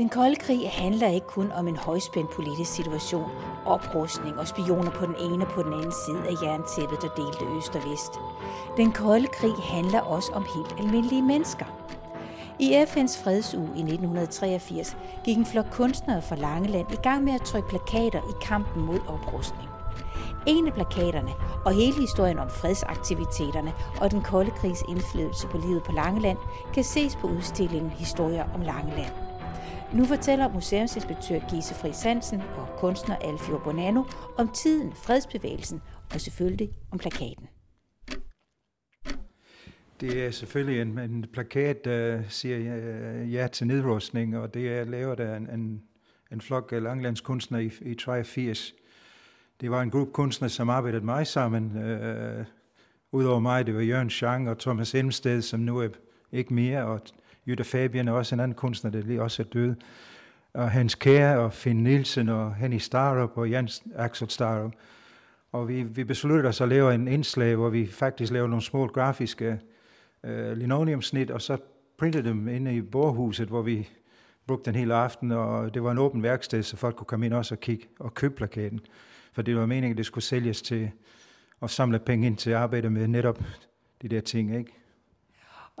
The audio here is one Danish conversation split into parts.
Den kolde krig handler ikke kun om en højspændt politisk situation, oprustning og spioner på den ene og på den anden side af jerntæppet, der delte øst og vest. Den kolde krig handler også om helt almindelige mennesker. I FN's fredsuge i 1983 gik en flok kunstnere fra Langeland i gang med at trykke plakater i kampen mod oprustning. En af plakaterne og hele historien om fredsaktiviteterne og den kolde krigs indflydelse på livet på Langeland kan ses på udstillingen Historier om Langeland. Nu fortæller museumsinspektør Gise Friis Hansen og kunstner Alfio Bonanno om tiden, fredsbevægelsen og selvfølgelig om plakaten. Det er selvfølgelig en, en plakat, der siger øh, ja til nedrustning, og det er lavet af en, en, en flok Langlands kunstnere i, i 83. Det var en gruppe kunstnere, som arbejdede meget sammen. Øh, Udover mig, det var Jørgen Chang og Thomas Elmsted, som nu er ikke mere, og Jutta Fabian er også en anden kunstner, der lige også er død. Og Hans Kær og Finn Nielsen og Henny Starup og Jens Axel Starup. Og vi, vi besluttede os at lave en indslag, hvor vi faktisk lavede nogle små grafiske øh, linoleumsnit, og så printede dem inde i borhuset, hvor vi brugte den hele aften, og det var en åben værksted, så folk kunne komme ind også og kigge og købe plakaten. For det var meningen, at det skulle sælges til at samle penge ind til at arbejde med netop de der ting, ikke?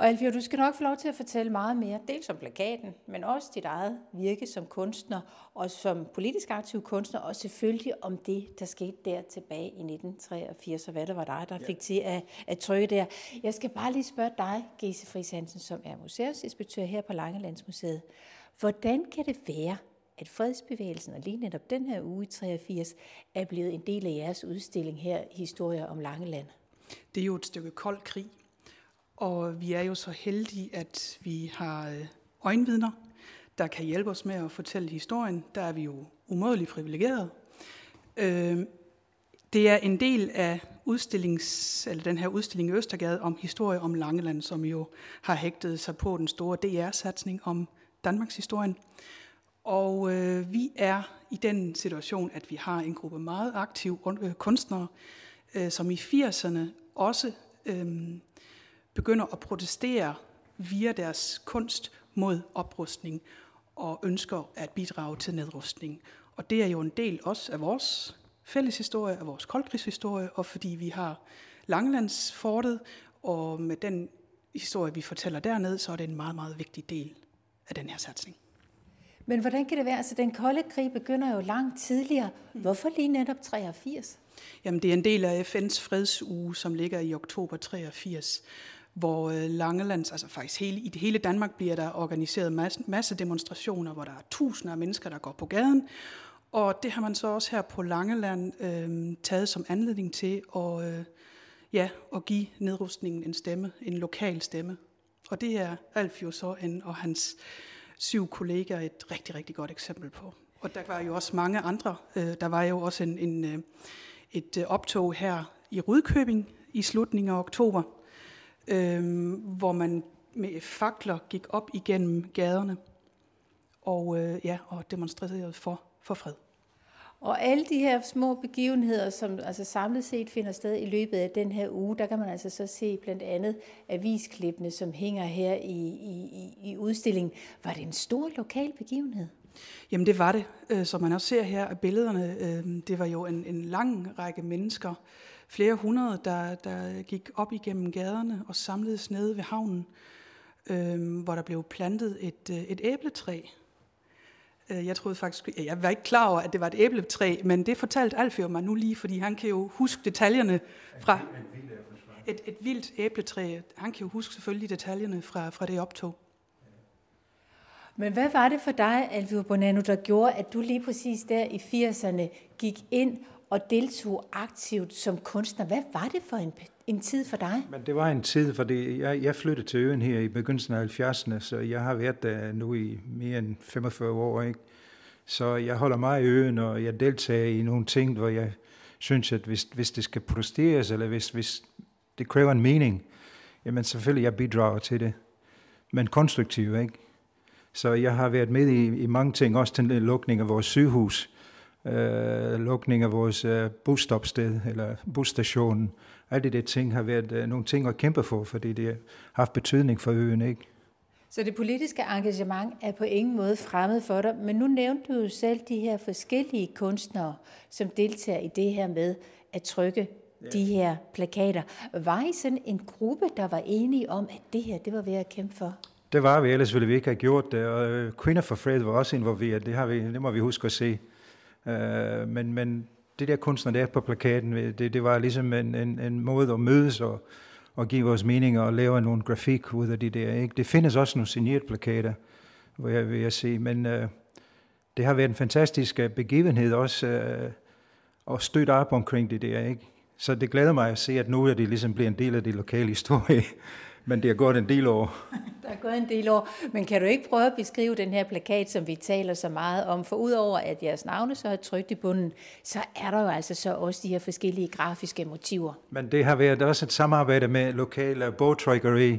Og Alfio, du skal nok få lov til at fortælle meget mere, dels om plakaten, men også dit eget virke som kunstner, og som politisk aktiv kunstner, og selvfølgelig om det, der skete der tilbage i 1983, og hvad det var dig, der fik til at, at trykke der. Jeg skal bare lige spørge dig, Gese Friis Hansen, som er museumsinspektør her på Langelandsmuseet. Hvordan kan det være, at fredsbevægelsen, og lige netop den her uge i 83, er blevet en del af jeres udstilling her, Historier om Langeland? Det er jo et stykke kold krig, og vi er jo så heldige, at vi har øh, øjenvidner, der kan hjælpe os med at fortælle historien. Der er vi jo umådeligt privilegerede. Øh, det er en del af udstillings, eller den her udstilling i Østergade om historie om Langeland, som jo har hægtet sig på den store DR-satsning om Danmarks historien. Og øh, vi er i den situation, at vi har en gruppe meget aktive øh, kunstnere, øh, som i 80'erne også øh, begynder at protestere via deres kunst mod oprustning og ønsker at bidrage til nedrustning. Og det er jo en del også af vores fælles historie, af vores koldkrigshistorie, og fordi vi har Langelandsfortet, og med den historie, vi fortæller dernede, så er det en meget, meget vigtig del af den her satsning. Men hvordan kan det være? Altså, den kolde krig begynder jo langt tidligere. Hvorfor lige netop 83? Jamen, det er en del af FN's fredsuge, som ligger i oktober 83 hvor øh, Langelands, altså faktisk hele, i det hele Danmark bliver der organiseret masse, masse demonstrationer, hvor der er tusinder af mennesker, der går på gaden. Og det har man så også her på Langeland øh, taget som anledning til at, øh, ja, at give nedrustningen en stemme, en lokal stemme. Og det er Alf jo så en, og hans syv kollegaer et rigtig, rigtig godt eksempel på. Og der var jo også mange andre. Øh, der var jo også en, en, øh, et øh, optog her i Rudkøbing i slutningen af oktober, øh, hvor man med fakler gik op igennem gaderne og, øh, ja, og demonstrerede for, for fred. Og alle de her små begivenheder, som altså samlet set finder sted i løbet af den her uge, der kan man altså så se blandt andet avisklippene, som hænger her i, i, i udstillingen. Var det en stor lokal begivenhed? Jamen det var det. Øh, som man også ser her af billederne, øh, det var jo en, en lang række mennesker, flere hundrede, der, der gik op igennem gaderne og samledes nede ved havnen, øh, hvor der blev plantet et, et æbletræ. Jeg troede faktisk, jeg var ikke klar over, at det var et æbletræ, men det fortalte Alfio mig nu lige, fordi han kan jo huske detaljerne fra et, et vildt æbletræ. Han kan jo huske selvfølgelig detaljerne fra, fra det optog. Men hvad var det for dig, Alvio Bonanno, der gjorde, at du lige præcis der i 80'erne gik ind og deltog aktivt som kunstner? Hvad var det for en, en tid for dig? Men det var en tid, fordi jeg, jeg flyttede til øen her i begyndelsen af 70'erne, så jeg har været der nu i mere end 45 år. Ikke? Så jeg holder meget i øen, og jeg deltager i nogle ting, hvor jeg synes, at hvis, hvis det skal protesteres, eller hvis, hvis det kræver en mening, jamen selvfølgelig jeg bidrager til det. Men konstruktivt, ikke? Så jeg har været med i, i mange ting, også til lukning af vores sygehus, øh, lukning af vores øh, busstopsted eller busstationen. Alle de der ting har været øh, nogle ting at kæmpe for, fordi det har haft betydning for øen, ikke? Så det politiske engagement er på ingen måde fremmed for dig, men nu nævnte du jo selv de her forskellige kunstnere, som deltager i det her med at trykke ja. de her plakater. Var I sådan en gruppe, der var enige om, at det her, det var ved at kæmpe for? Det var vi, ellers ville vi ikke have gjort det. Og øh, Queen for Fred var også involveret, det, har vi, det må vi huske at se. Øh, men, men det der kunstner der på plakaten, øh, det, det var ligesom en, en, en måde at mødes og, og give vores meninger og lave nogle grafik ud af de der. Ikke? Det findes også nogle signerede plakater, hvor jeg vil jeg se, men øh, det har været en fantastisk øh, begivenhed også øh, at støtte op omkring det der. Ikke? Så det glæder mig at se, at nu er det ligesom bliver en del af det lokale historie. Men det har gået en del år. Der er gået en del år. Men kan du ikke prøve at beskrive den her plakat, som vi taler så meget om? For udover at jeres navne så er trygt i bunden, så er der jo altså så også de her forskellige grafiske motiver. Men det har været også et samarbejde med lokale bogtrykkeri,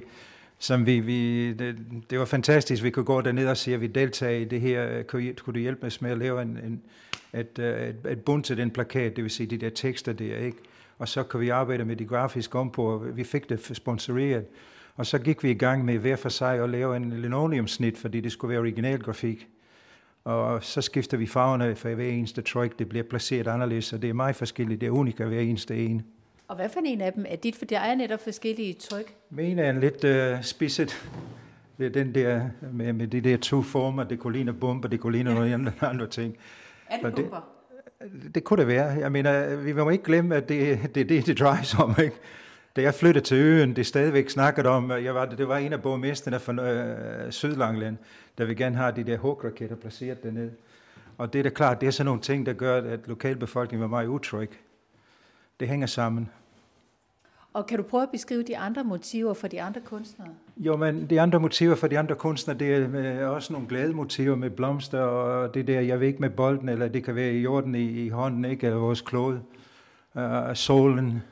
som vi, vi det, det, var fantastisk. Vi kunne gå derned og sige, at vi deltager i det her. Kunne, kunne du hjælpe os med at lave en, en, et, et, et bund til den plakat, det vil sige de der tekster der, ikke? Og så kan vi arbejde med de grafiske om på. Vi fik det sponsoreret. Og så gik vi i gang med hver for sig at lave en linoleumsnit, fordi det skulle være original grafik. Og så skifter vi farverne for hver eneste tryk. Det bliver placeret anderledes, og det er meget forskelligt. Det er unikt hver eneste en. Og hvad for en af dem er dit? For det er netop forskellige tryk. Min er en lidt uh, spidset. Det er den der med, med de der to former. Det kunne ligne bomber, det kunne ligne ja. nogle andre ting. Er det bomber? Det, kunne det være. Jeg mener, vi må ikke glemme, at det er det, det, det drejer sig om. Ikke? Da jeg flyttede til øen, det stadigvæk snakket om, jeg var, det var en af borgmesterne fra øh, Sydlangland, der vil gerne have de der hugraketter placeret dernede. Og det er da klart, det er sådan nogle ting, der gør, at lokalbefolkningen var meget utryg. Det hænger sammen. Og kan du prøve at beskrive de andre motiver for de andre kunstnere? Jo, men de andre motiver for de andre kunstnere, det er også nogle glade motiver med blomster, og det der, jeg ved ikke med bolden, eller det kan være i jorden i, i hånden, ikke, eller vores klode, uh, solen,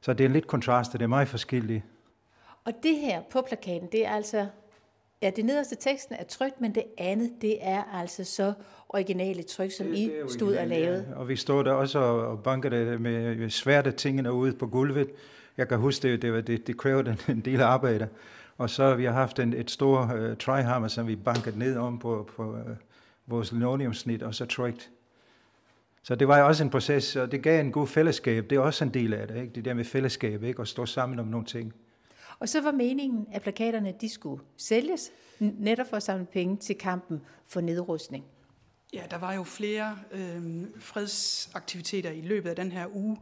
så det er lidt kontrast, det er meget forskelligt. Og det her på plakaten, det er altså, ja, det nederste teksten er trygt, men det andet, det er altså så originale tryk, som det, I det stod og lavede. Ja. Og vi stod der også og bankede med sværte tingene ude på gulvet. Jeg kan huske, det, det, det, det krævede en del arbejde. Og så vi har haft en, et stort uh, tryhammer, som vi bankede ned om på, på uh, vores linoleumsnit, og så trykt så det var også en proces, og det gav en god fællesskab. Det er også en del af det, ikke? det der med fællesskab, ikke? at stå sammen om nogle ting. Og så var meningen, at plakaterne de skulle sælges, netop for at samle penge til kampen for nedrustning. Ja, der var jo flere øh, fredsaktiviteter i løbet af den her uge,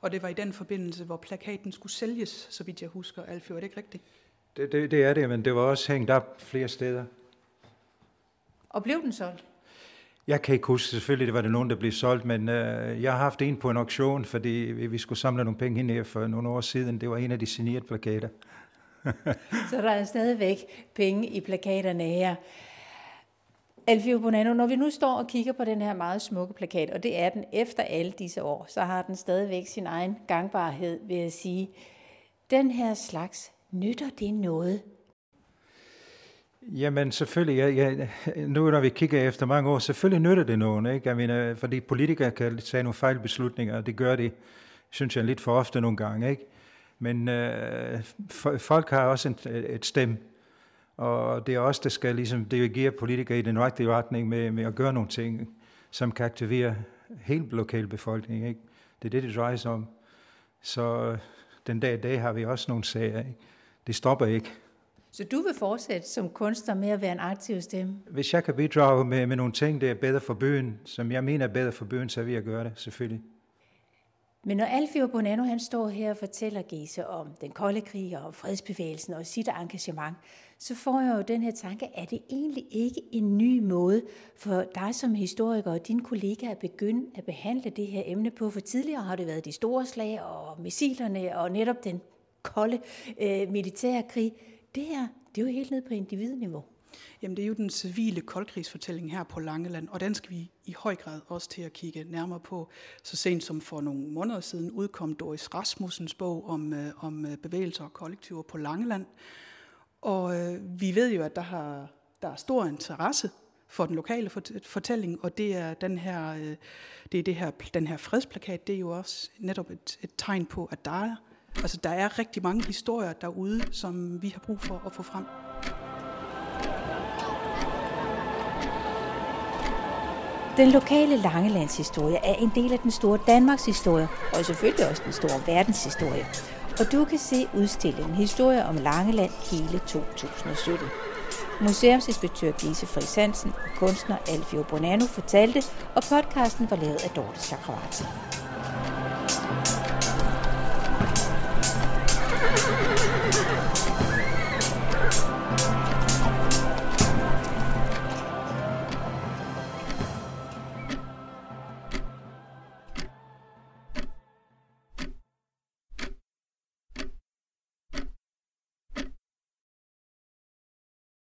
og det var i den forbindelse, hvor plakaten skulle sælges, så vidt jeg husker. Alfio, er det ikke rigtigt? Det, det, det er det, men det var også hængt op flere steder. Og blev den solgt? Jeg kan ikke huske, selvfølgelig det var det nogen, der blev solgt, men øh, jeg har haft en på en auktion, fordi vi skulle samle nogle penge ind her for nogle år siden. Det var en af de signerede plakater. Så der er stadigvæk penge i plakaterne her. Alfio Bonanno, når vi nu står og kigger på den her meget smukke plakat, og det er den efter alle disse år, så har den stadigvæk sin egen gangbarhed, vil jeg sige. Den her slags, nytter det noget Jamen selvfølgelig, ja, ja, nu når vi kigger efter mange år, selvfølgelig nytter det nogen, ikke? Jeg mener, fordi politikere kan tage nogle fejlbeslutninger, og det gør de, synes jeg, lidt for ofte nogle gange, ikke? Men øh, folk har også en, et stemme, og det er også der skal ligesom dirigere politikere i den rigtige retning med, med at gøre nogle ting, som kan aktivere hele lokalbefolkningen, ikke? Det er det, det drejer sig om. Så den dag i dag har vi også nogle sager, ikke? Det stopper ikke. Så du vil fortsætte som kunstner med at være en aktiv stemme? Hvis jeg kan bidrage med, med nogle ting, der er bedre for byen, som jeg mener er bedre for byen, så vil jeg gøre det, selvfølgelig. Men når Alfio Bonanno han står her og fortæller Gese om den kolde krig og fredsbevægelsen og sit engagement, så får jeg jo den her tanke, er det egentlig ikke en ny måde for dig som historiker og dine kollegaer at begynde at behandle det her emne på? For tidligere har det været de store slag og missilerne og netop den kolde øh, militære krig. Det her, det er jo helt ned på individniveau. Jamen det er jo den civile koldkrigsfortælling her på Langeland, og den skal vi i høj grad også til at kigge nærmere på. Så sent som for nogle måneder siden udkom Doris Rasmussens bog om, øh, om øh, bevægelser og kollektiver på Langeland. Og øh, vi ved jo, at der, har, der er stor interesse for den lokale fortælling, og det er den her, øh, det er det her, den her fredsplakat, det er jo også netop et, et tegn på, at der er Altså, der er rigtig mange historier derude, som vi har brug for at få frem. Den lokale Langelandshistorie er en del af den store Danmarks historie, og selvfølgelig også den store verdenshistorie. Og du kan se udstillingen Historie om Langeland hele 2017. Museumsinspektør Gise Friis Hansen og kunstner Alfio Bonanno fortalte, og podcasten var lavet af Dorte Chakravarti.